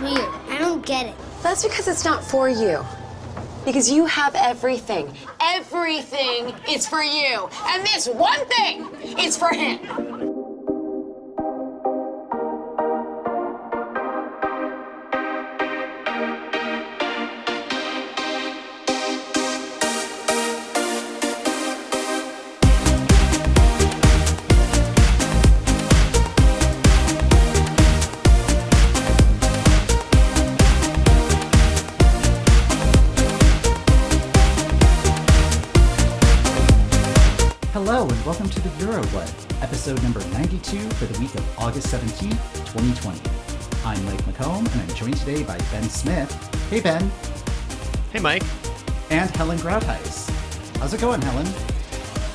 weird. I don't get it. That's because it's not for you. Because you have everything. Everything is for you. And this one thing is for him. Today by Ben Smith. Hey Ben. Hey Mike. And Helen Groothuis. How's it going, Helen?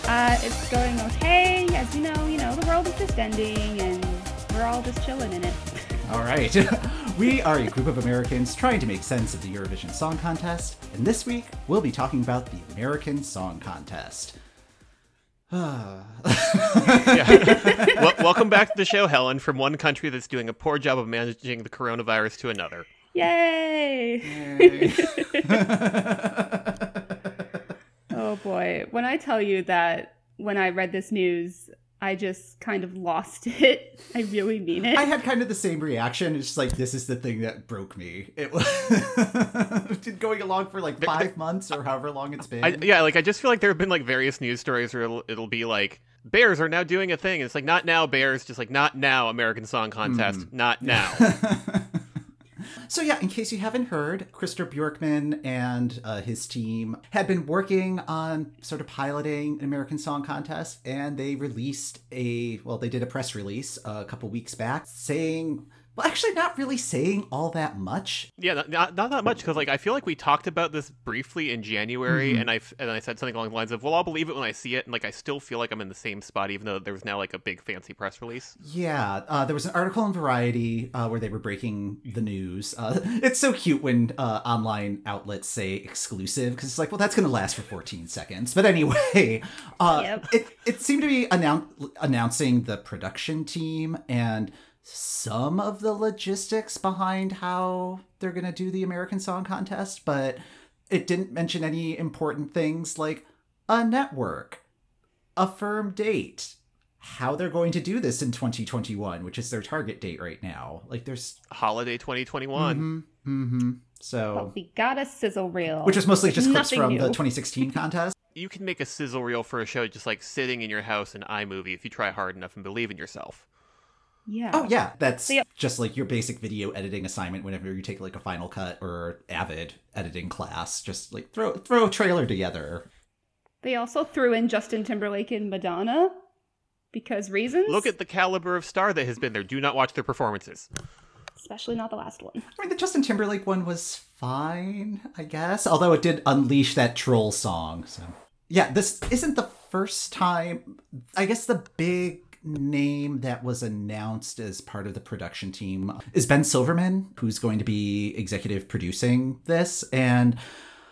Uh, it's going okay. As you know, you know, the world is just ending and we're all just chilling in it. All right. we are a group of Americans trying to make sense of the Eurovision Song Contest, and this week we'll be talking about the American Song Contest. Yeah. well, welcome back to the show, Helen, from one country that's doing a poor job of managing the coronavirus to another. Yay! oh boy. When I tell you that when I read this news, I just kind of lost it. I really mean it. I had kind of the same reaction. It's just like this is the thing that broke me. It was going along for like five months or however long it's been. I, yeah, like I just feel like there have been like various news stories where it'll, it'll be like Bears are now doing a thing. And it's like not now Bears, just like not now American Song Contest, mm. not now. So yeah, in case you haven't heard, Christer Bjorkman and uh, his team had been working on sort of piloting an American Song Contest, and they released a well, they did a press release a couple weeks back saying well, actually, not really saying all that much. Yeah, not, not, not that much because like I feel like we talked about this briefly in January, mm-hmm. and I and I said something along the lines of, "Well, I'll believe it when I see it," and like I still feel like I'm in the same spot, even though there was now like a big fancy press release. Yeah, uh, there was an article in Variety uh, where they were breaking the news. Uh, it's so cute when uh, online outlets say exclusive because it's like, well, that's going to last for 14 seconds. But anyway, uh, yep. it it seemed to be annou- announcing the production team and some of the logistics behind how they're going to do the American Song Contest, but it didn't mention any important things like a network, a firm date, how they're going to do this in 2021, which is their target date right now. Like there's holiday 2021. Mm-hmm, mm-hmm. So but we got a sizzle reel, which is mostly just clips from new. the 2016 contest. You can make a sizzle reel for a show just like sitting in your house in iMovie if you try hard enough and believe in yourself. Yeah. Oh yeah, that's so, yeah. just like your basic video editing assignment whenever you take like a Final Cut or Avid editing class. Just like throw throw a trailer together. They also threw in Justin Timberlake and Madonna because reasons. Look at the caliber of star that has been there. Do not watch their performances. Especially not the last one. I mean, the Justin Timberlake one was fine, I guess. Although it did unleash that troll song. So yeah, this isn't the first time. I guess the big name that was announced as part of the production team is Ben Silverman, who's going to be executive producing this. And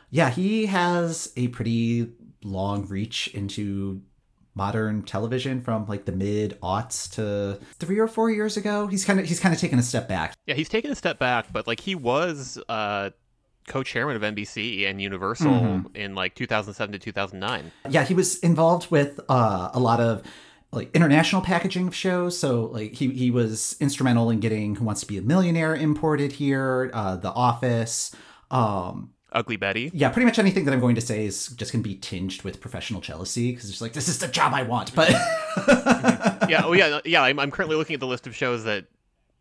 yeah, he has a pretty long reach into modern television from like the mid aughts to three or four years ago. He's kind of he's kind of taken a step back. Yeah, he's taken a step back, but like he was uh co-chairman of NBC and Universal mm-hmm. in like 2007 to 2009. Yeah, he was involved with uh, a lot of like international packaging of shows. So like he he was instrumental in getting Who Wants to Be a Millionaire imported here, uh, The Office, um, Ugly Betty. Yeah, pretty much anything that I'm going to say is just going to be tinged with professional jealousy because it's like this is the job I want. But yeah, oh yeah, yeah. I'm, I'm currently looking at the list of shows that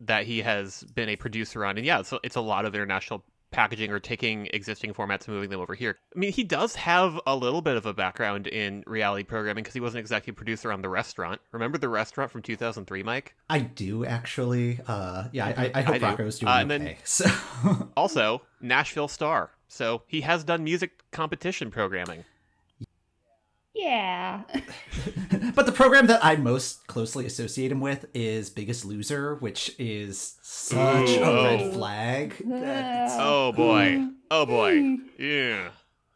that he has been a producer on, and yeah, so it's a lot of international packaging or taking existing formats and moving them over here. I mean, he does have a little bit of a background in reality programming because he was an executive producer on The Restaurant. Remember The Restaurant from 2003, Mike? I do actually. Uh, yeah, I, I hope I Rocco's doing uh, and okay. Then, so. also, Nashville Star. So he has done music competition programming. Yeah. but the program that I most closely associate him with is Biggest Loser, which is such Ooh. a red flag. oh boy. Mm. Oh boy. Mm. Yeah.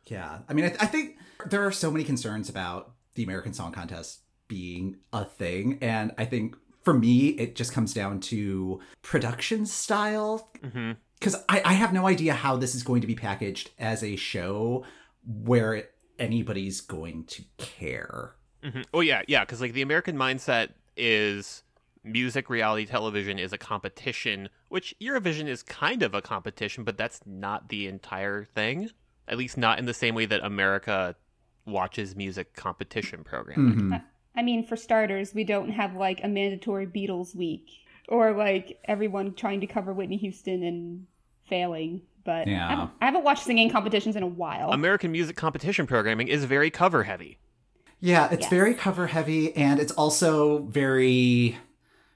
Yeah. I mean, I, th- I think there are so many concerns about the American Song Contest being a thing, and I think for me, it just comes down to production style. Mm-hmm. Because I, I have no idea how this is going to be packaged as a show where anybody's going to care. hmm Oh yeah, yeah, because like the American mindset is music reality television is a competition, which Eurovision is kind of a competition, but that's not the entire thing. At least not in the same way that America watches music competition programming. Mhm. I mean, for starters, we don't have like a mandatory Beatles week or like everyone trying to cover Whitney Houston and failing. But Yeah. I, haven't, I haven't watched singing competitions in a while. American music competition programming is very cover heavy. Yeah, it's Yes. very cover heavy and it's also very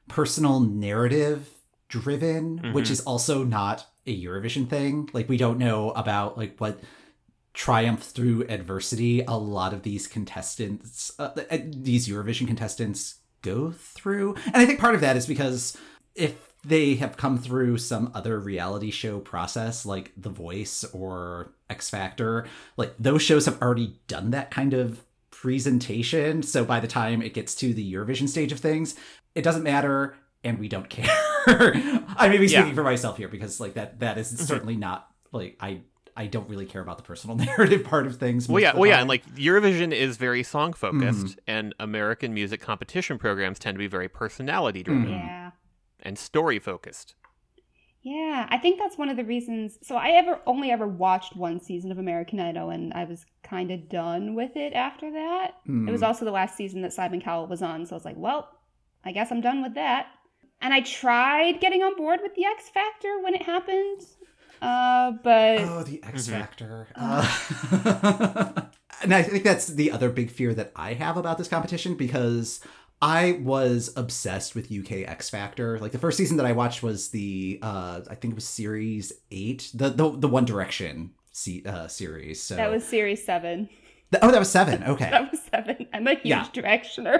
personal narrative driven, which is also not a Eurovision thing. Like we don't know about like what triumph through adversity a lot of these contestants uh, uh, these Eurovision contestants go through. And I think part of that is because if they have come through some other reality show process like The Voice or X Factor, like those shows have already done that kind of presentation. So by the time it gets to the Eurovision stage of things, it doesn't matter and we don't care. I may be Yeah. speaking for myself here because like that that is mm-hmm. certainly not like I I don't really care about the personal narrative part of things. Well, yeah, of the well, yeah, and like Eurovision is very song focused, mm-hmm. and American music competition programs tend to be very personality driven yeah. And story focused. Yeah, I think that's one of the reasons. So I ever only ever watched one season of American Idol, and I was kind of done with it after that. It was Hmm. also the last season that Simon Cowell was on, so I was like, well, I guess I'm done with that. And I tried getting on board with the X Factor when it happened, uh, but Oh, the X Mhm. Factor. Uh, and I think that's the other big fear that I have about this competition because I was obsessed with UK X Factor. Like the first season that I watched was the uh, I think it was series eight, the the, the One Direction se- uh, series. So that was Series Seven. Th- oh, that was seven. Okay. That was seven. I'm a huge Yeah. directioner.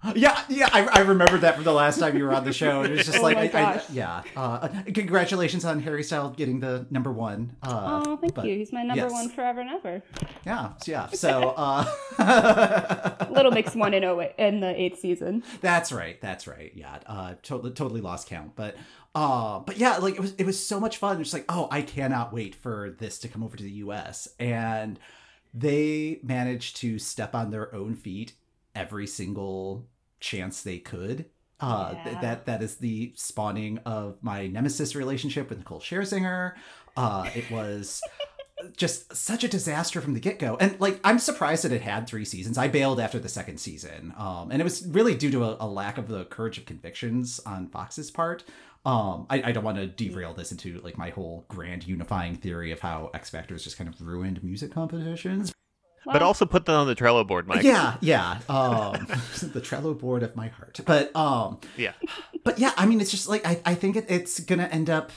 Yeah, yeah, I, I remembered that from the last time you were on the show. It was just Oh like, I- I- yeah. Uh, congratulations on Harry Styles getting the number one. Uh, Oh, thank but you. He's my number yes. one forever and ever. Yeah, yeah. So, uh, Little Mix won in, 08 in the eighth season. that's right. That's right. Yeah. Uh, totally, totally lost count. But, uh, but yeah, like it was, it was so much fun. It's like, oh, I cannot wait for this to come over to the U.S. And they managed to step on their own feet every single chance they could. Uh, th- that that is the spawning of my nemesis relationship with Nicole Scherzinger. Uh, it was just such a disaster from the get go, and like I'm surprised that it had three seasons. I bailed after the second season, um, and it was really due to a, a lack of the courage of convictions on Fox's part. Um, I, I don't want to derail this into like my whole grand unifying theory of how X Factor has just kind of ruined music competitions. But also put that on the Trello board, Mike. Yeah, yeah. Um, the Trello board of my heart. But um, Yeah. but yeah, I mean, it's just like I, I think it, it's gonna end up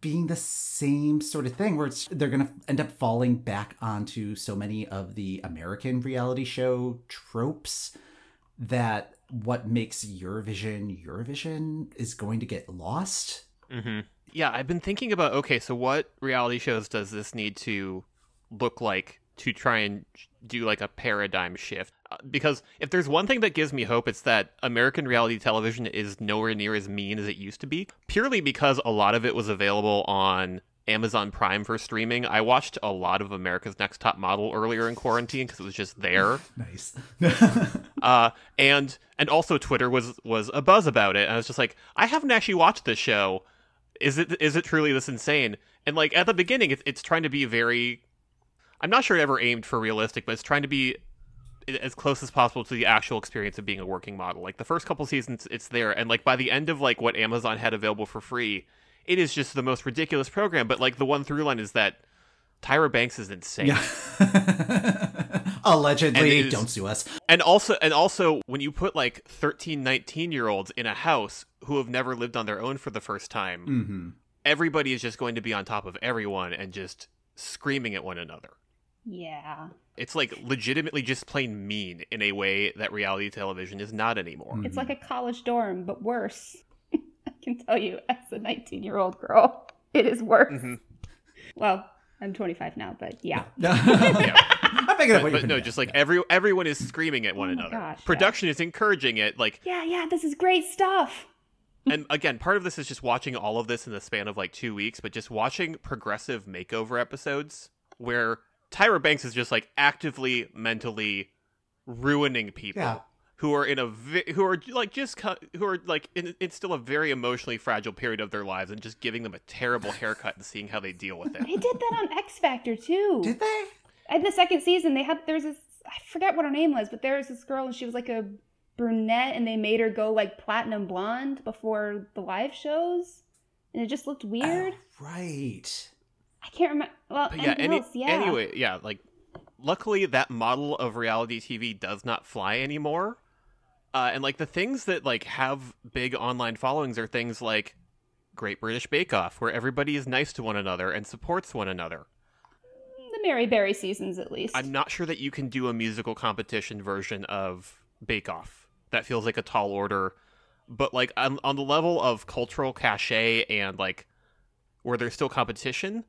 being the same sort of thing where it's they're gonna end up falling back onto so many of the American reality show tropes that what makes Eurovision Eurovision is going to get lost. hmm Yeah, I've been thinking about okay, so what reality shows does this need to look like to try and do like a paradigm shift? Uh, Because if there's one thing that gives me hope, it's that American reality television is nowhere near as mean as it used to be, purely because a lot of it was available on Amazon Prime for streaming. I watched a lot of America's Next Top Model earlier in quarantine because it was just there. Nice. uh, and and also Twitter was was a buzz about it. And I was just like, I haven't actually watched this show. Is it is it truly this insane? And like at the beginning, it's it's trying to be very. I'm not sure it ever aimed for realistic, but it's trying to be as close as possible to the actual experience of being a working model. Like the first couple seasons, it's there, and like by the end of like what Amazon had available for free, it is just the most ridiculous program. But like the one through line is that Tyra Banks is insane. yeah. Allegedly, And don't sue us. And also and also when you put like 13, 19 year olds in a house who have never lived on their own for the first time, hmm everybody is just going to be on top of everyone and just screaming at one another. Yeah. It's like legitimately just plain mean in a way that reality television is not anymore. It's like a college dorm, but worse. I can tell you, as a 19 year old girl, it is worse. Mhm. Well, I'm 25 now, but yeah. Yeah. I'm picking up what but, you're but no, just like every everyone is screaming at one Oh another. gosh, yeah. Production is encouraging it. Like, Yeah, yeah, this is great stuff. and again, part of this is just watching all of this in the span of like two weeks, but just watching progressive makeover episodes where Tyra Banks is just like actively mentally ruining people. Yeah. Who are in a vi- who are like just cu- who are like in, it's still a very emotionally fragile period of their lives and just giving them a terrible haircut and seeing how they deal with it. They did that on X Factor too. Did they? In the second season, they had there's this I forget what her name was, but there was this girl and she was like a brunette, and they made her go like platinum blonde before the live shows, and it just looked weird. Oh, right. I can't remember. Well, yeah, any, else? Yeah. anyway, yeah, like luckily that model of reality TV does not fly anymore. Uh, and like the things that like have big online followings are things like Great British Bake Off, where everybody is nice to one another and supports one another. the Mary Berry seasons, at least. I'm not sure that you can do a musical competition version of Bake Off. That feels like a tall order. But like on, on the level of cultural cachet and like where there's still competition,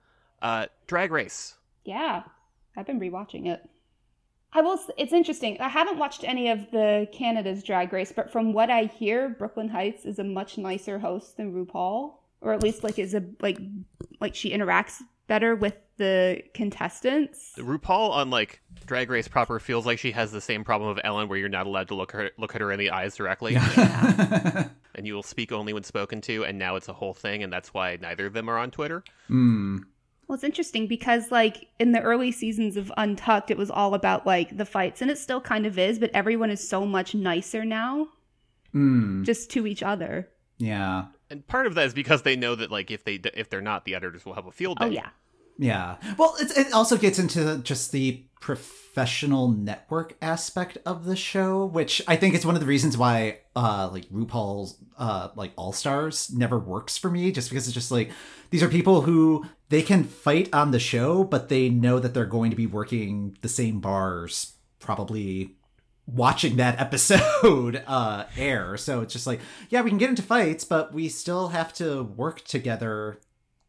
uh, Drag Race. Yeah, I've been rewatching it. I will. It's interesting. I haven't watched any of the Canada's Drag Race, but from what I hear, Brooke Lynn Hytes is a much nicer host than RuPaul, or at least like is a like like she interacts better with the contestants. RuPaul on like Drag Race proper feels like she has the same problem of Ellen, where you're not allowed to look her look at her in the eyes directly, and you will speak only when spoken to. And now it's a whole thing, and that's why neither of them are on Twitter. Hmm. Well, it's interesting because like in the early seasons of Untucked, it was all about like the fights, and it still kind of is, but everyone is so much nicer now, Hmm. just to each other. Yeah. And part of that is because they know that like if they if they're not, the editors will have a field day. Oh yeah. Yeah. Well, it, it also gets into just the professional network aspect of the show, which I think is one of the reasons why uh like RuPaul's uh like All Stars never works for me just because it's just like these are people who they can fight on the show, but they know that they're going to be working the same bars probably watching that episode uh air. So it's just like, yeah, we can get into fights, but we still have to work together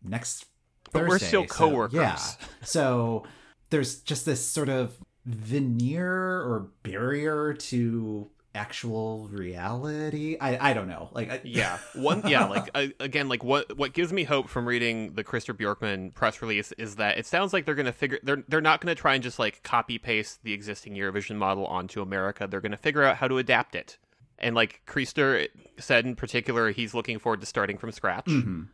next But we're Thursday, still so, coworkers. yeah. So there's just this sort of veneer or barrier to actual reality. I I don't know. Like I, Yeah, one. Yeah, like uh, again, like what what gives me hope from reading the Christer Bjorkman press release is that it sounds like they're going to figure they're they're not going to try and just like copy paste the existing Eurovision model onto America. They're going to figure out how to adapt it. And like Christer said in particular, he's looking forward to starting from scratch. Mhm.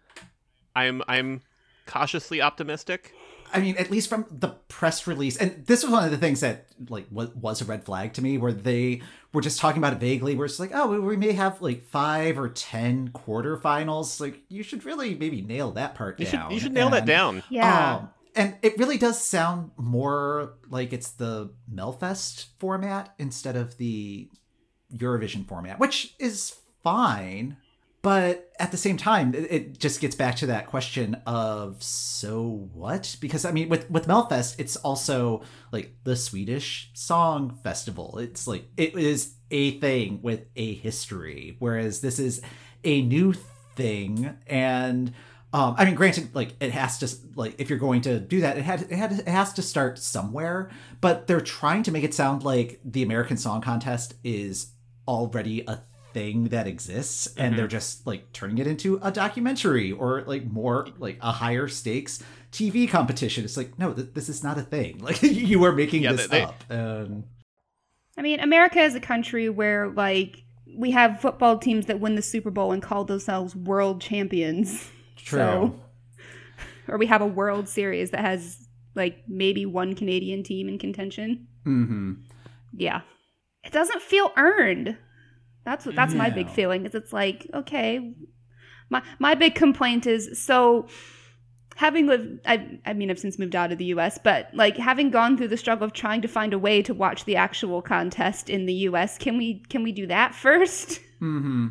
I'm I'm cautiously optimistic. I mean, at least from the press release, and this was one of the things that like was, was a red flag to me, where they were just talking about it vaguely. Where it's like, oh, we, we may have like five or ten quarterfinals. Like, you should really maybe nail that part You down. should you should nail that down. Yeah. um, and it really does sound more like it's the Melfest format instead of the Eurovision format, which is fine. But at the same time, it, it just gets back to that question of so what? Because I mean, with with Melfest, it's also like the Swedish Song Festival. It's like it is a thing with a history, whereas this is a new thing. And um, I mean, granted, like it has to like if you're going to do that, it had it had it has to start somewhere. But they're trying to make it sound like the American Song Contest is already a thing that exists and they're just like turning it into a documentary or like more like a higher stakes TV competition. It's like no, th- this is not a thing. Like you are making Yeah, this they- up. Um, I mean, America is a country where like we have football teams that win the Super Bowl and call themselves world champions. true. So- Or we have a World Series that has like maybe one Canadian team in contention. hmm Yeah. It doesn't feel earned. That's what that's my big feeling. Is it's like, okay. My my big complaint is so having lived I I mean I've since moved out of the US, but like having gone through the struggle of trying to find a way to watch the actual contest in the US, can we can we do that first? hmm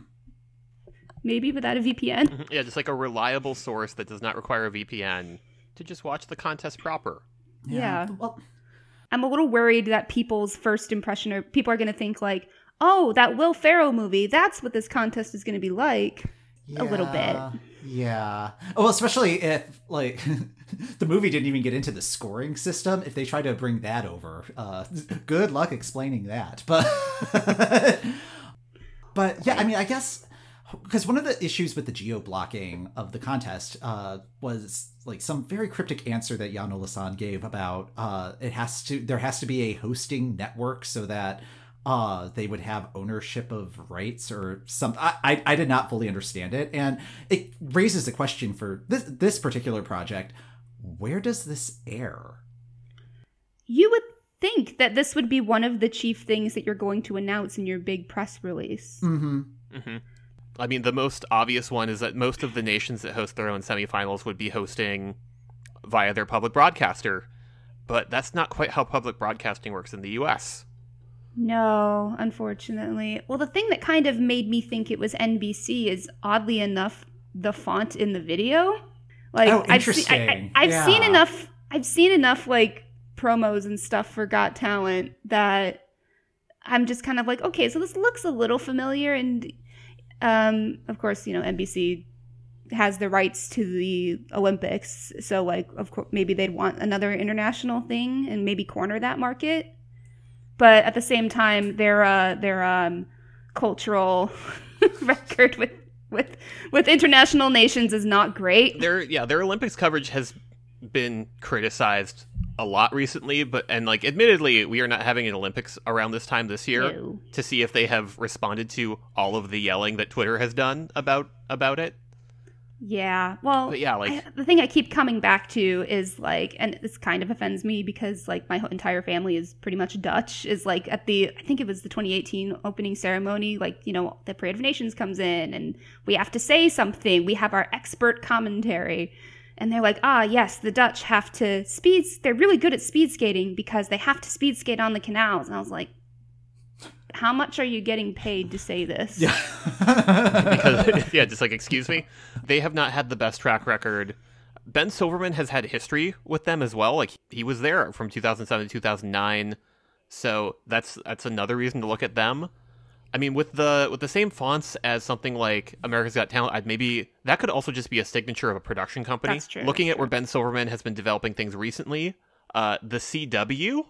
Maybe without a VPN? Mhm. Yeah, just like a reliable source that does not require a VPN to just watch the contest proper. Yeah. Well, I'm a little worried that people's first impression or people are going to think like, "Oh, that Will Ferrell movie, that's what this contest is going to be like." a little bit. Yeah, Yeah. Well, especially if like the movie didn't even get into the scoring system. If they try to bring that over, uh, good luck explaining that. But but yeah, I mean, I guess because one of the issues with the geo blocking of the contest uh, was like some very cryptic answer that Jon Ola Sand gave about uh, it has to there has to be a hosting network so that uh they would have ownership of rights or something. I, I i did not fully understand it and it raises the question for this this particular project where does this air You would think that this would be one of the chief things that you're going to announce in your big press release. mm-hmm hmm I mean, the most obvious one is that most of the nations that host their own semifinals would be hosting via their public broadcaster, but that's not quite how public broadcasting works in the U.S. No, unfortunately. Well, the thing that kind of made me think it was NBC is oddly enough the font in the video. Like Oh, I've seen, I, have seen enough. I've seen enough like promos and stuff for Got Talent that I'm just kind of like, okay, so this looks a little familiar, and um, of course, you know, NBC has the rights to the Olympics, so like, of course, maybe they'd want another international thing and maybe corner that market but at the same time their uh their um cultural record with with with international nations is not great Their yeah, their Olympics coverage has been criticized a lot recently, but and like admittedly, we are not having an Olympics around this time this year No. to see if they have responded to all of the yelling that Twitter has done about about it. Yeah well But yeah, like I, the thing i keep coming back to is like and this kind of offends me because like my entire family is pretty much dutch is like at the i think it was the 2018 opening ceremony like you know the parade of nations comes in and we have to say something. We have our expert commentary. And they're like ah yes the dutch have to speed they're really good at speed skating because they have to speed skate on the canals. And i was like how much are you getting paid to say this yeah because yeah, just like excuse me, they have not had the best track record. Ben Silverman has had history with them as well. Like he was there from 2007 to 2009, so that's that's another reason to look at them. I mean, with the with the same fonts as something like America's Got Talent, I'd maybe that could also just be a signature of a production company. That's true, Looking that's at where Ben Silverman has been developing things recently, uh, the CW,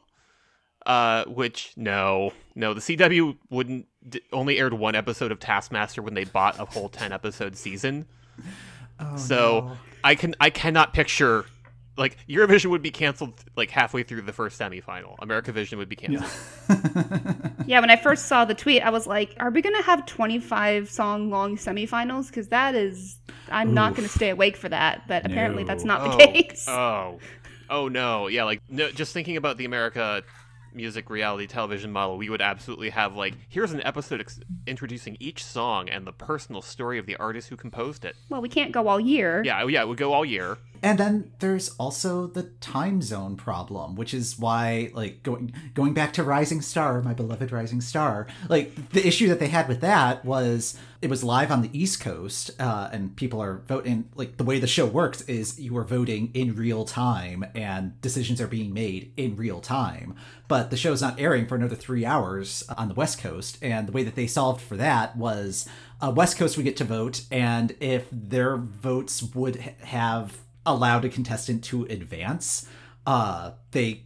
uh, which no, no, the CW wouldn't d- only aired one episode of Taskmaster when they bought a whole ten episode season. Oh, so I can I cannot picture like Eurovision would be canceled like halfway through the first semifinal. America Vision would be canceled. Yeah, yeah, when I first saw the tweet, I was like, "Are we gonna have 25 song long semifinals? Because that is, I'm not gonna stay awake for that." But apparently, No. that's not oh, the case. oh, oh no, yeah, like no, just thinking about the America music reality television model, we would absolutely have like here's an episode ex- introducing each song and the personal story of the artist who composed it. well, we can't go all year. Yeah, oh, yeah, it would go all year. And then there's also the time zone problem, which is why, like, going going back to Rising Star, my beloved Rising Star, like the issue that they had with that was it was live on the East Coast, uh, and people are voting. Like the way the show works is you are voting in real time, and decisions are being made in real time. But the show's not airing for another three hours on the West Coast, and the way that they solved for that was uh, West Coast would get to vote, and if their votes would ha- have allowed a contestant to advance, uh, they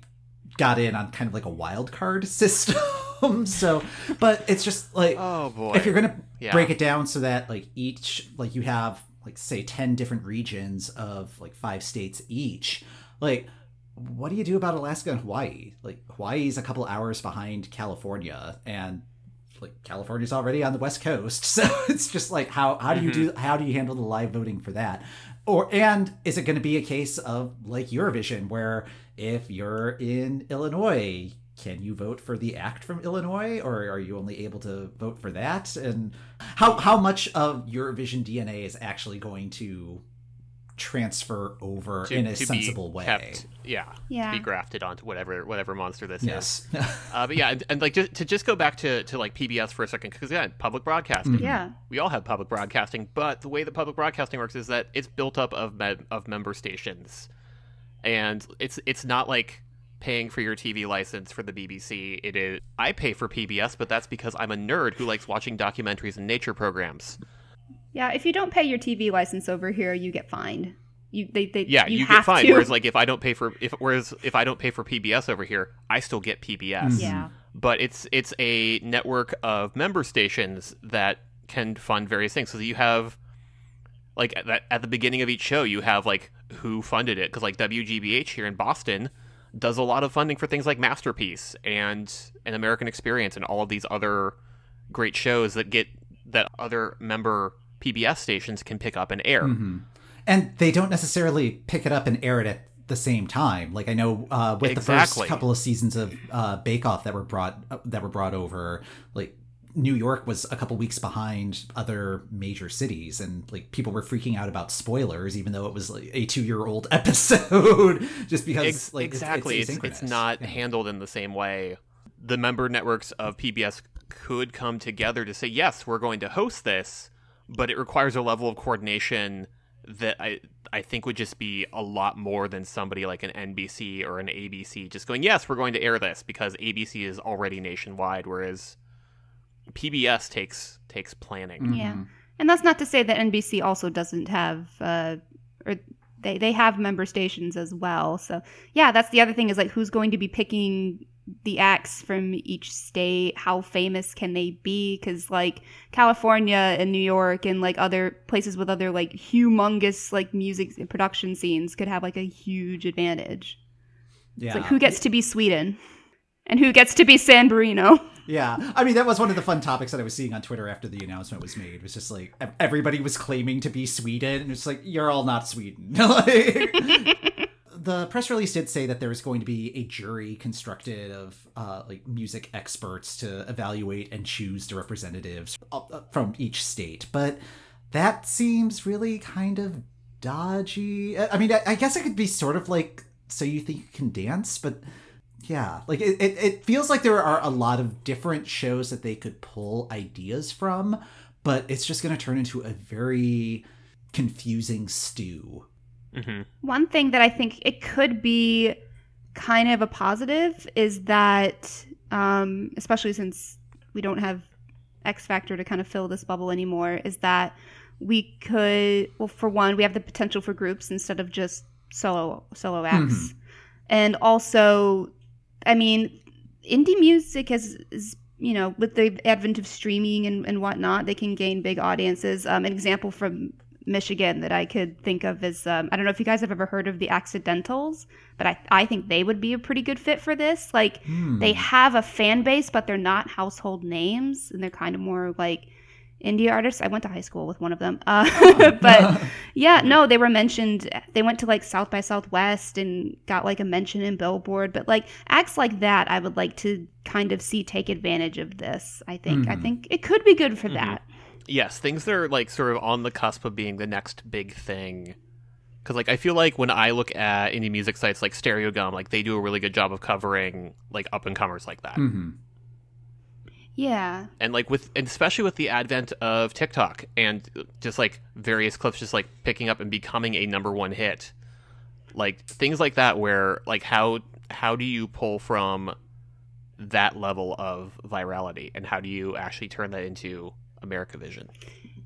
got in on kind of like a wild card system. so, but it's just like Oh boy. if you're gonna Yeah. break it down so that like each like you have like say 10 different regions of like five states each like what do you do about alaska and hawaii like hawaii's a couple hours behind california and like california's already on the west coast so it's just like how how do you do mm-hmm. how do you handle the live voting for that or and is it going to be a case of like eurovision where if you're in illinois can you vote for the act from Illinois, or are you only able to vote for that? And how how much of Eurovision DNA is actually going to transfer over to, in a sensible way? kept- yeah, Yeah. to be grafted onto whatever whatever monster this is. Yes. Uh, but yeah, and, and like just, to just go back to, to like PBS for a second, because yeah, public broadcasting. Yeah. we all have public broadcasting, but the way that public broadcasting works is that it's built up of me- of member stations, and it's it's not like paying for your TV license for the BBC. It is I pay for PBS, but that's because I'm a nerd who likes watching documentaries and nature programs. Yeah, if you don't pay your TV license over here, you get fined. You they, they Yeah, you, you, have get fined. to. Whereas like if I don't pay for if whereas if I don't pay for PBS over here, I still get PBS. Mm-hmm. yeah. But it's it's a network of member stations that can fund various things. So you have like at, that, at the beginning of each show, you have like who funded it because like WGBH here in Boston does a lot of funding for things like Masterpiece and an American Experience and all of these other great shows that get that other member PBS stations can pick up and air. Mm-hmm. And they don't necessarily pick it up and air it at the same time. Like I know uh, with the first couple of seasons of uh, Bake Off that were brought uh, that were brought over, like New York was a couple weeks behind other major cities, and like people were freaking out about spoilers, even though it was like a two year old episode, just because Ex- like exactly it's, it's, it's, not Yeah. handled in the same way the member networks of pbs could come together to say yes we're going to host this but it requires a level of coordination that i i think would just be a lot more than somebody like an nbc or an abc just going yes we're going to air this because abc is already nationwide whereas pbs takes takes planning Yeah. And that's not to say that NBC also doesn't have uh or they they have member stations as well. So, yeah, that's the other thing is like who's going to be picking the acts from each state? How famous can they be? Cuz like California and New York and like other places with other like humongous like music production scenes could have like a huge advantage. Yeah. It's like who gets to be Sweden? And who gets to be San Marino? Yeah, I mean that was one of the fun topics that I was seeing on Twitter after the announcement was made. It was just like everybody was claiming to be Sweden, and it's like you're all not Sweden. The press release did say that there was going to be a jury constructed of uh, like music experts to evaluate and choose the representatives uh, uh, from each state, but that seems really kind of dodgy. I mean, I, I guess it could be sort of like so you think you can dance, but yeah, like it, it, it feels like there are a lot of different shows that they could pull ideas from, but it's just going to turn into a very confusing stew. Hmm One thing that I think it could be kind of a positive is that, um, especially since we don't have X Factor to kind of fill this bubble anymore, is that we could, well, for one, we have the potential for groups instead of just solo solo acts, and also, I mean, indie music has is you know with the advent of streaming and, and whatnot, they can gain big audiences. Um, an example from Michigan that I could think of is um, I don't know if you guys have ever heard of the Accidentals, but I I think they would be a pretty good fit for this. Like Hmm. they have a fan base, but they're not household names, and they're kind of more like indie artists. I went to high school with one of them, uh, but yeah, no, they were mentioned. They went to like South by Southwest and got like a mention in Billboard. But like acts like that, I would like to kind of see take advantage of this. I think. I Mhm. think it could be good for that. Yes things that are like sort of on the cusp of being the next big thing. Because like i feel like when i look at indie music sites like Stereogum like they do a really good job of covering like up and comers like that. Hmm Yeah. and like with and especially with the advent of tiktok and just like various clips just like picking up and becoming a number one hit like things like that where like how how do you pull from that level of virality and how do you actually turn that into america vision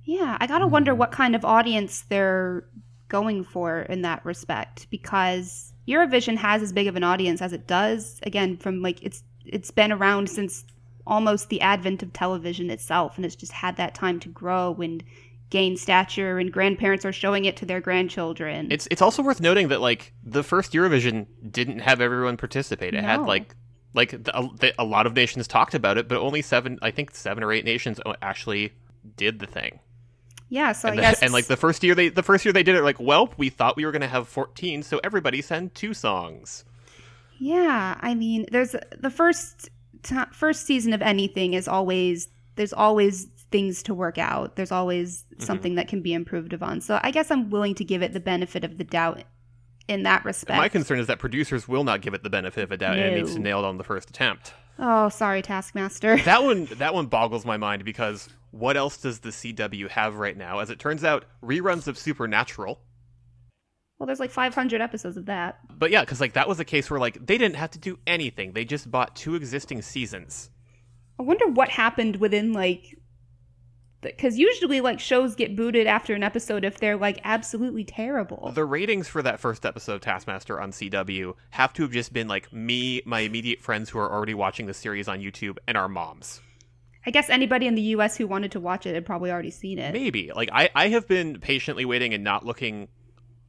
Yeah, I gotta wonder what kind of audience they're going for in that respect because Eurovision has as big of an audience as it does. Again, from like it's it's been around since almost the advent of television itself, and it's just had that time to grow and gain stature. And grandparents are showing it to their grandchildren. It's it's also worth noting that like the first Eurovision didn't have everyone participate. It had like like the, a, lot of nations talked about it, but only seven I think seven or eight nations actually did the thing. yeah, so and, I the- guess and like the first year they the first year they did it like well we thought we were gonna have fourteen, so everybody send two songs. Yeah, I mean, there's the first t- first season of anything is always there's always things to work out. There's always Mm-hmm. something that can be improved upon. So I guess I'm willing to give it the benefit of the doubt in that respect. My concern is that producers will not give it the benefit of a doubt, and it needs to nail it on the first attempt. oh, sorry, Taskmaster. That one that one boggles my mind because what else does the CW have right now? As it turns out, reruns of Supernatural. well, there's like 500 episodes of that. But yeah, because like that was a case where like they didn't have to do anything; they just bought two existing seasons. I wonder what happened within like because usually like shows get booted after an episode if they're like absolutely terrible. The ratings for that first episode of Taskmaster on CW have to have just been like me, my immediate friends who are already watching the series on YouTube, and our moms. I guess anybody in the U.S. who wanted to watch it had probably already seen it. Maybe. Like I, I have been patiently waiting and not looking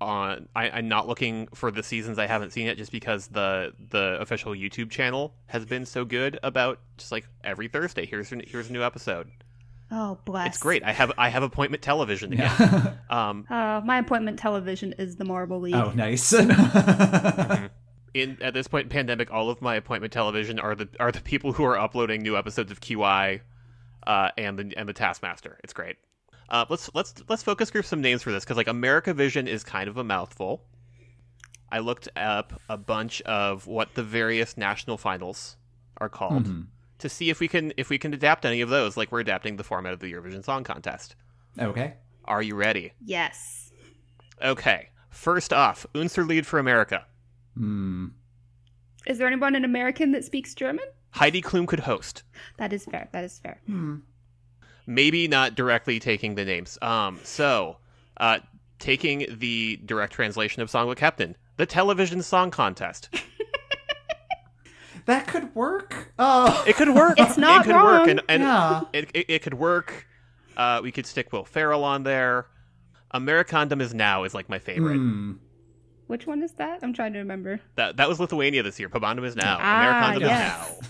on I, I'm not looking for the seasons I haven't seen yet just because the the official YouTube channel has been so good about just like every Thursday here's here's a new episode. Oh, bless. It's great. I have I have appointment television again. Yeah. Um Uh, my appointment television is the Marble League. oh, nice. in at this point in pandemic all of my appointment television are the are the people who are uploading new episodes of QI uh, and the and the Taskmaster. It's great. Uh, let's let's let's focus group some names for this because like America Vision is kind of a mouthful. I looked up a bunch of what the various national finals are called Mhm. To see if we can if we can adapt any of those, like we're adapting the format of the Eurovision Song Contest. okay. Are you ready? Yes. Okay. First off, Unser Lied for America. Hmm. Is there anyone in American that speaks German? Heidi Klum could host. That is fair. That is fair. Hmm. maybe not directly taking the names. Um, so, uh, taking the direct translation of Söngvakeppnin, the television song contest. That could work. Oh. It could work. It's not it could work, and, and Yeah. it, it, it could work. Uh, we could stick Will Ferrell on there. Americandom is Naujo is like my favorite. Hmm. Which one is that? I'm trying to remember. That that was Lithuania this year. Pabandom iš naujo. Ah, Americandom yes. is now.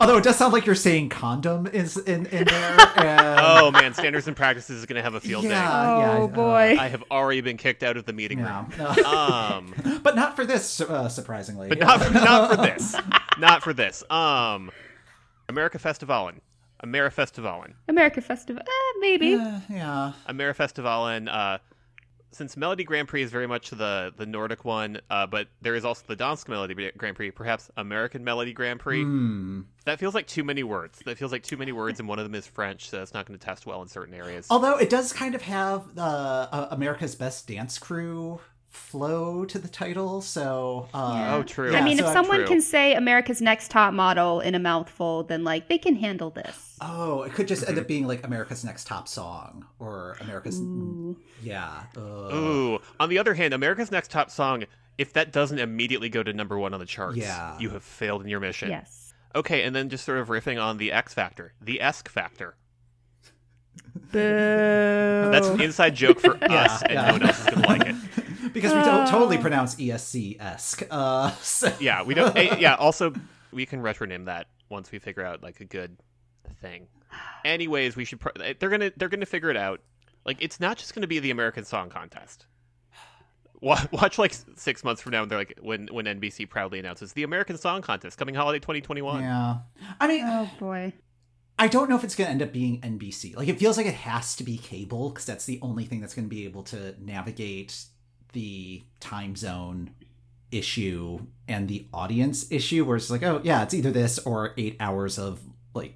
Although it does sound like you're saying condom is in, in there. And... Oh man, standards and practices is going to have a field Yeah. day. yeah, oh uh, boy. I have already been kicked out of the meeting Yeah. room. Um, but not for this, uh, surprisingly. but not not for this. Not for this. Um, America Festivalen, Amerifestivalen, America Festival. Eh, maybe. Uh, yeah. Amerifestivalen. Uh, since Melodi Grand Prix is very much the the Nordic one, uh, but there is also the Dansk Melodi Grand Prix, perhaps American Melody Grand Prix. Hmm. That feels like too many words. That feels like too many words, and one of them is French, so that's not going to test well in certain areas. Although it does kind of have uh, America's Best Dance Crew flow to the title, so uh, Yeah. Oh, true. I mean, so if someone true. can say America's Next Top Model in a mouthful, then like they can handle this. Oh, it could just end up being like America's Next Top Song or America's Ooh. yeah. Uh, Ooh. On the other hand, America's Next Top Song, if that doesn't immediately go to number one on the charts, Yeah. you have failed in your mission. Yes. Okay, and then just sort of riffing on the X Factor, the Esk Factor. Boo. That's an inside joke for Yeah, us, and yeah. no one else is going to like it. because we don't totally pronounce ESC esque. Uh, so- Yeah, we don't. eh, yeah, also we can retronym that once we figure out like a good thing. Anyways, we should. Pro- they're gonna they're gonna figure it out. Like it's not just gonna be the American Song Contest. Wa- Watch like six months from now, and they're like when when NBC proudly announces the American Song Contest coming holiday 2021. yeah. I mean, Oh boy. I don't know if it's going to end up being NBC. Like, it feels like it has to be cable because that's the only thing that's going to be able to navigate the time zone issue and the audience issue, where it's like, oh, yeah, it's either this or eight hours of, like,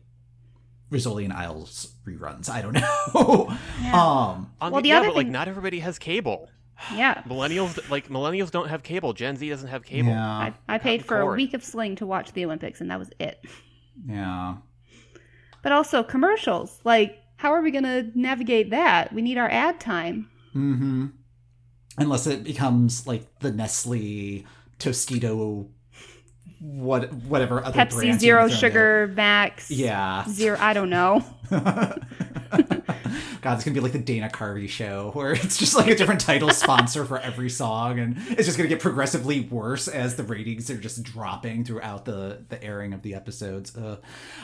Rizzoli and Isles reruns. I don't know. um, Well, the, the yeah, other but like not everybody has cable. Yeah. Millennials like millennials don't have cable. Gen Z doesn't have cable. yeah. I, I paid the for a week of Sling to watch the Olympics, and that was it. Yeah. But also commercials. Like, how are we going to navigate that? We need our ad time. Mm-hmm. Unless it becomes like the Nestle Tostito, what whatever other Pepsi Zero Sugar Max. Yeah. Zero. I don't know. God, it's gonna be like the Dana Carvey show, where it's just like a different title sponsor for every song, and it's just gonna get progressively worse as the ratings are just dropping throughout the the airing of the episodes. Uh,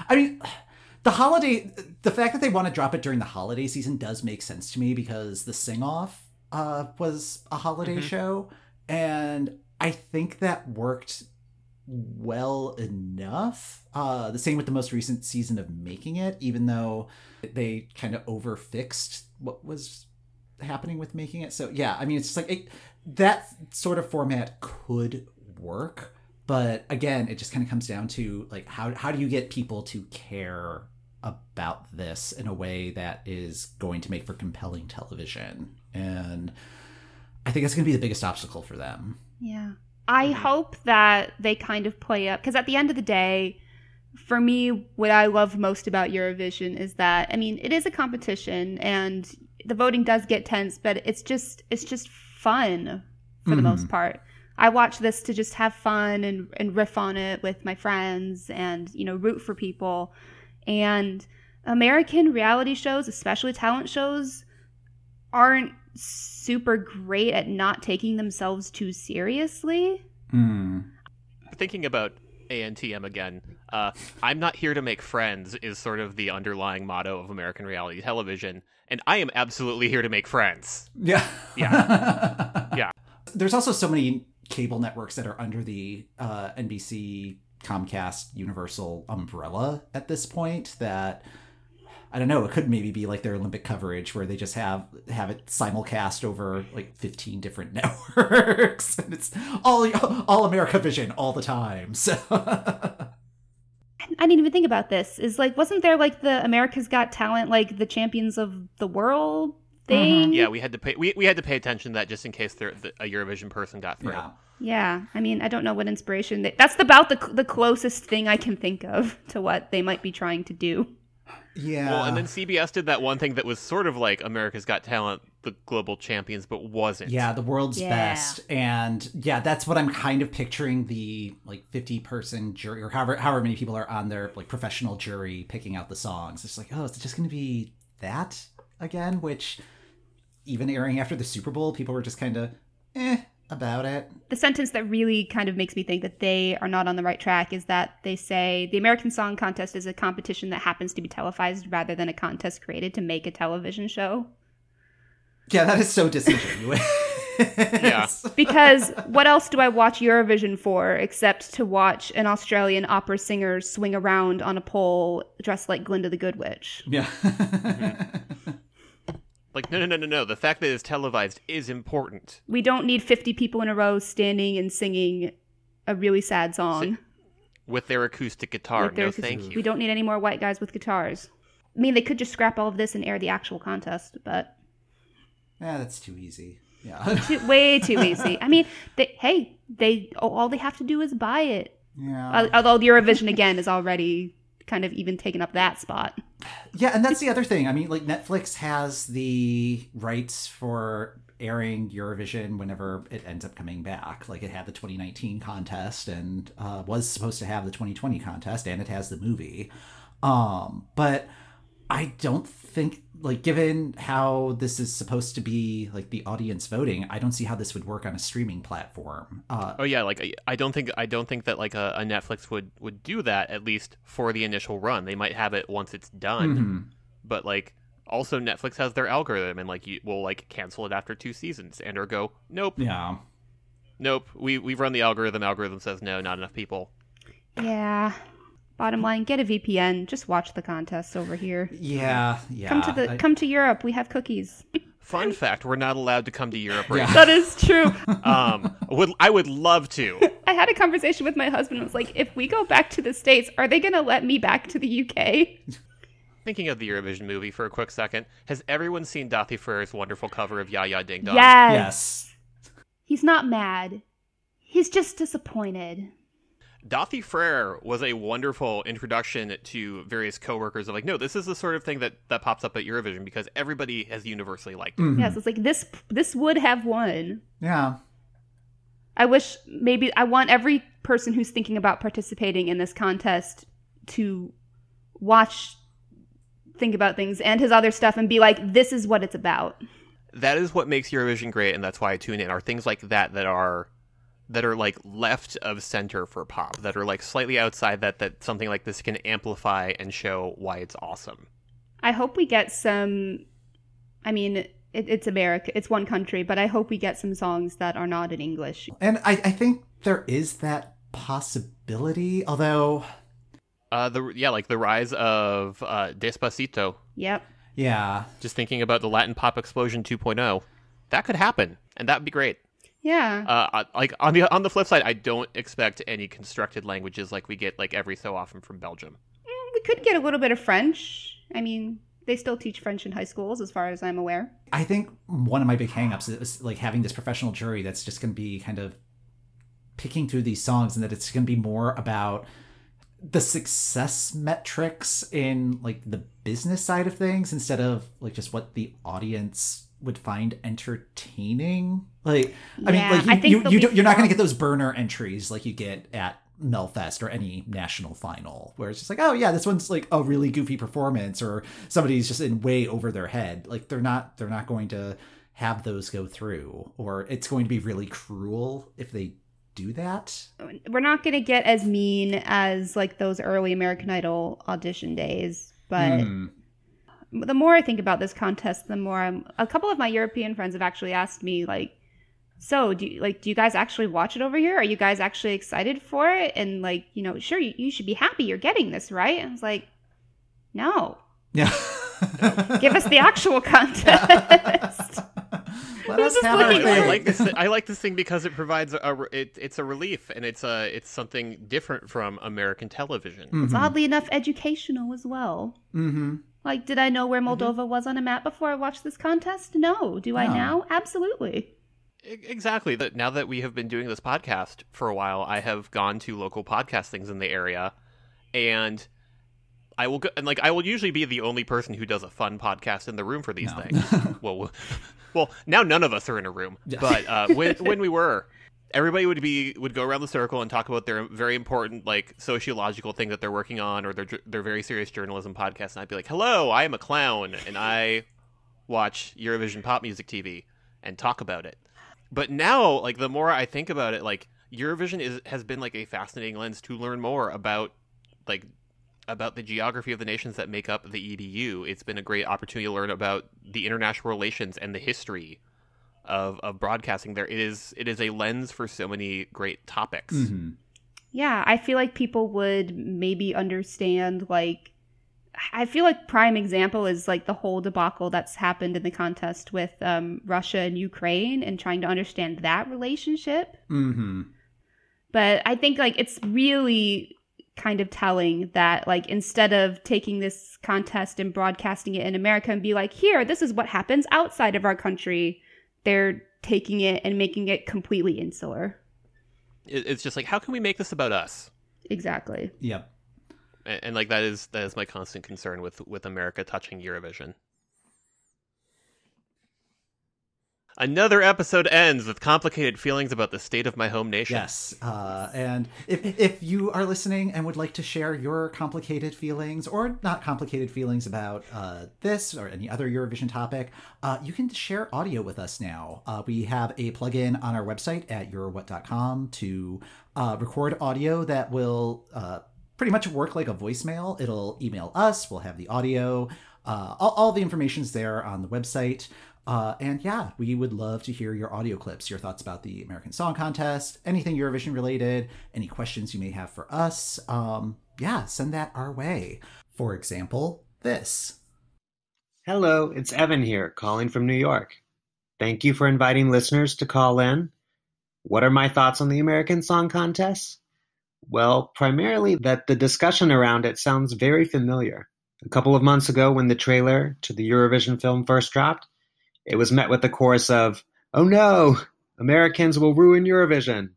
I mean, the holiday, the fact that they want to drop it during the holiday season does make sense to me because the sing off uh, was a holiday show, and I think that worked well enough. Uh, the same with the most recent season of Making It, even though they kind of overfixed what was happening with Making It. So yeah, I mean, it's just like it, that sort of format could work, but again, it just kind of comes down to like how how do you get people to care about this in a way that is going to make for compelling television and I think that's going to be the biggest obstacle for them. Yeah. I Mhm. hope that they kind of play up because at the end of the day, for me, what I love most about Eurovision is that I mean, it is a competition and the voting does get tense, but it's just it's just fun for the most part. I watch this to just have fun and, and riff on it with my friends and, you know, root for people. And American reality shows, especially talent shows, aren't super great at not taking themselves too seriously. Mm. Thinking about ANTM again, uh, I'm not here to make friends is sort of the underlying motto of American reality television, and I am absolutely here to make friends. Yeah. Yeah. Yeah. There's also so many cable networks that are under the uh, NBC, Comcast, Universal umbrella at this point that I don't know. It could maybe be like their Olympic coverage where they just have have it simulcast over like 15 different networks, and it's all all America Vision all the time. So I didn't even think about this. Is like, wasn't there like the America's Got Talent, like the champions of the world thing? Mm-hmm. Yeah, we had to pay we, we had to pay attention to that just in case there, the, a Eurovision person got through. yeah, Yeah, I mean, I don't know what inspiration they, that's about the the closest thing I can think of to what they might be trying to do. Yeah. Well, and then CBS did that one thing that was sort of like America's Got Talent, the global champions, but wasn't. Yeah, the world's Yeah. best, and yeah, that's what I'm kind of picturing the like 50 person jury or however however many people are on their like professional jury picking out the songs. It's like, oh, is it just going to be that again? Which even airing after the Super Bowl, people were just kind of eh about it. The sentence that really kind of makes me think that they are not on the right track is that they say the American Song Contest is a competition that happens to be televised rather than a contest created to make a television show. Yeah, that is so disingenuous. Yeah. Because what else do I watch Eurovision for except to watch an Australian opera singer swing around on a pole dressed like Glinda the Good Witch? Yeah. Mm-hmm. Like, no, no, no, no, no. The fact that it's televised is important. We don't need 50 people in a row standing and singing a really sad song. With their acoustic guitar. With their no, acoustic- thank you. We don't need any more white guys with guitars. I mean, they could just scrap all of this and air the actual contest, but yeah, that's too easy. Yeah. too, way too easy. I mean, they, hey, they all they have to do is buy it. yeah. Al- Although Eurovision again is already kind of even taken up that spot. Yeah, and that's the other thing. I mean, like Netflix has the rights for airing Eurovision whenever it ends up coming back. Like it had the 2019 contest and uh, was supposed to have the 2020 contest, and it has the movie. Um, but I don't think, like, given how this is supposed to be like the audience voting, I don't see how this would work on a streaming platform. Uh, Oh yeah, like I- I don't think I don't think that like a, a Netflix would would do that at least for the initial run. They might have it once it's done, mhm. but like also Netflix has their algorithm and like you will like cancel it after two seasons and or go nope Yeah. nope we we run the algorithm. Algorithm says no, not enough people. Yeah. Bottom line, get a VPN. Just watch the contests over here. Yeah. Yeah. Come to the I- come to Europe. We have cookies. Fun fact: We're not allowed to come to Europe right Yeah. That is true. Um, would I would love to. I had a conversation with my husband. I was like, if we go back to the States, are they going to let me back to the UK? Thinking of the Eurovision movie for a quick second, has everyone seen Daði Freyr's wonderful cover of Ya Ya Ding Dong? Yes. yes. He's not mad. He's just disappointed. Daði Freyr was a wonderful introduction to various coworkers of like, no, this is the sort of thing that, that pops up at Eurovision because everybody has universally liked it. Mhm. Yes, it's like this this would have won. Yeah. I wish maybe I want every person who's thinking about participating in this contest to watch think about things and his other stuff and be like this is what it's about. That is what makes Eurovision great, and that's why I tune in. Are things like that that are that are like left of center for pop, that are like slightly outside that that something like this can amplify and show why it's awesome. I hope we get some I mean it, it's America, it's one country, but I hope we get some songs that are not in English. And I, I think there is that possibility, although, Uh, the yeah, like the rise of uh, Despacito. Yep. yeah, Just thinking about the Latin pop explosion 2.0, that could happen, and that'd be great. Yeah. Uh, like on the on the flip side, I don't expect any constructed languages like we get like every so often from Belgium. we could get a little bit of French. I mean, they still teach French in high schools as far as I'm aware. I think one of my big hangups is like having this professional jury that's just going to be kind of picking through these songs and that it's going to be more about the success metrics in like the business side of things instead of like just what the audience would find entertaining. Like, I Yeah, mean, like you, you, they'll you be don't, you're not going to get those burner entries like you get at Melfest or any national final, where it's just like, oh yeah, this one's like a really goofy performance, or somebody's just in way over their head. Like they're not, they're not going to have those go through, or it's going to be really cruel if they do that. We're not going to get as mean as like those early American Idol audition days, but Hmm. The more I think about this contest, the more I'm. A couple of my European friends have actually asked me, like, "So, do you, like do you guys actually watch it over here? Are you guys actually excited for it? And like, you know, sure, you, you should be happy you're getting this, right?" I was like, "No, Yeah. give us the actual contest." Let us have our looking I, I like this. I like this thing because it provides a, a it, it's a relief and it's a it's something different from American television. it's oddly enough educational as well. Mm-hmm. Like, did I know where Moldova was on a map before I watched this contest? No. Do I now? Absolutely. Exactly. That now that we have been doing this podcast for a while, I have gone to local podcast things in the area, and I will go and like I will usually be the only person who does a fun podcast in the room for these No. things. well, well, now none of us are in a room, but uh, when when we were. Everybody would be would go around the circle and talk about their very important like sociological thing that they're working on or their their very serious journalism podcast and I'd be like, "Hello, I am a clown and I watch Eurovision pop music TV and talk about it." But now, like the more I think about it, like Eurovision is has been like a fascinating lens to learn more about like about the geography of the nations that make up the EBU. It's been a great opportunity to learn about the international relations and the history of of broadcasting there. It is it is a lens for so many great topics. Mm-hmm. Yeah, I feel like people would maybe understand like I feel like prime example is like the whole debacle that's happened in the contest with um, Russia and Ukraine and trying to understand that relationship. Mm-hmm. But I think like it's really kind of telling that like instead of taking this contest and broadcasting it in America and be like, here, this is what happens outside of our country, they're taking it and making it completely insular. It's just like how can we make this about us? Exactly. Yep. And, and like that is that is my constant concern with with America touching Eurovision. Another episode ends with complicated feelings about the state of my home nation. Yes, uh, and if if you are listening and would like to share your complicated feelings or not complicated feelings about uh, this or any other Eurovision topic, uh, you can share audio with us now. Uh, we have a plugin on our website at eurowhat.com to uh, record audio that will uh, pretty much work like a voicemail. It'll email us. We'll have the audio. Uh, all, all the information's there on the website. Uh, and yeah, we would love to hear your audio clips, your thoughts about the American Song Contest, anything Eurovision related, any questions you may have for us. Um, yeah, send that our way. For example, this. Hello, it's Evan here, calling from New York. Thank you for inviting listeners to call in. What are my thoughts on the American Song Contest? Well, primarily that the discussion around it sounds very familiar. A couple of months ago, when the trailer to the Eurovision film first dropped, it was met with the chorus of, Oh no, Americans will ruin Eurovision.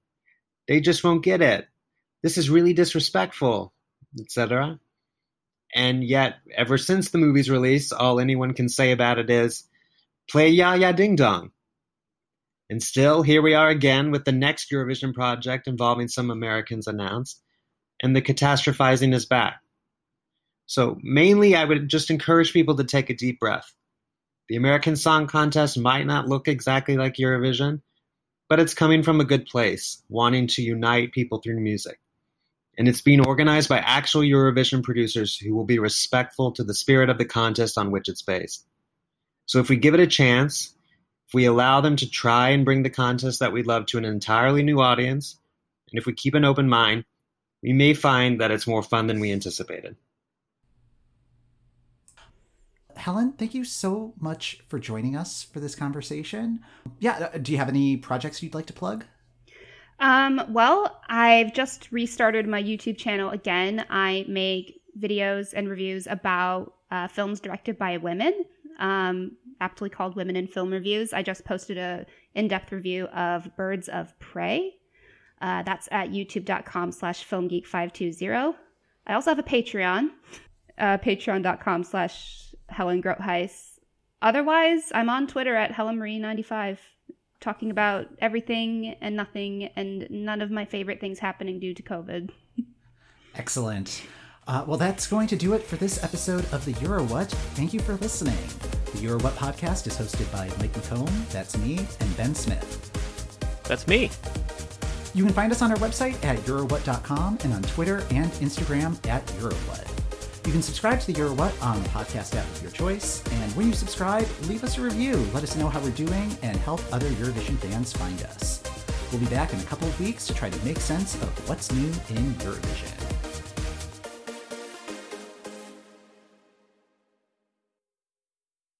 They just won't get it. This is really disrespectful, etc. And yet, ever since the movie's release, all anyone can say about it is, play Ya Ya Ding Dong. And still, here we are again with the next Eurovision project involving some Americans announced, and the catastrophizing is back. So, mainly, I would just encourage people to take a deep breath. The American Song Contest might not look exactly like Eurovision, but it's coming from a good place, wanting to unite people through music and it's being organized by actual Eurovision producers who will be respectful to the spirit of the contest on which it's based. So if we give it a chance, if we allow them to try and bring the contest that we love to an entirely new audience, and if we keep an open mind, we may find that it's more fun than we anticipated. Helen, thank you so much for joining us for this conversation. Yeah, uh, do you have any projects you'd like to plug? Um, well, I've just restarted my YouTube channel again. I make videos and reviews about uh, films directed by women, um, aptly called Women in Film Reviews. I just posted a in-depth review of Birds of Prey. Uh, that's at youtube.com slash filmgeek520. I also have a Patreon, uh, patreon.com slash Helen Groothuis. Otherwise, I'm on Twitter at HelenMarie95, talking about everything and nothing and none of my favorite things happening due to COVID. Excellent. Uh, well, that's going to do it for this episode of the Euro What. Thank you for listening. The Euro What podcast is hosted by Mike McComb, that's me, and Ben Smith. That's me. You can find us on our website at Eurowhat.com and on Twitter and Instagram at Eurowhat. You can subscribe to the Euro What on the podcast app of your choice, and when you subscribe, leave us a review. Let us know how we're doing and help other Eurovision fans find us. We'll be back in a couple of weeks to try to make sense of what's new in Eurovision.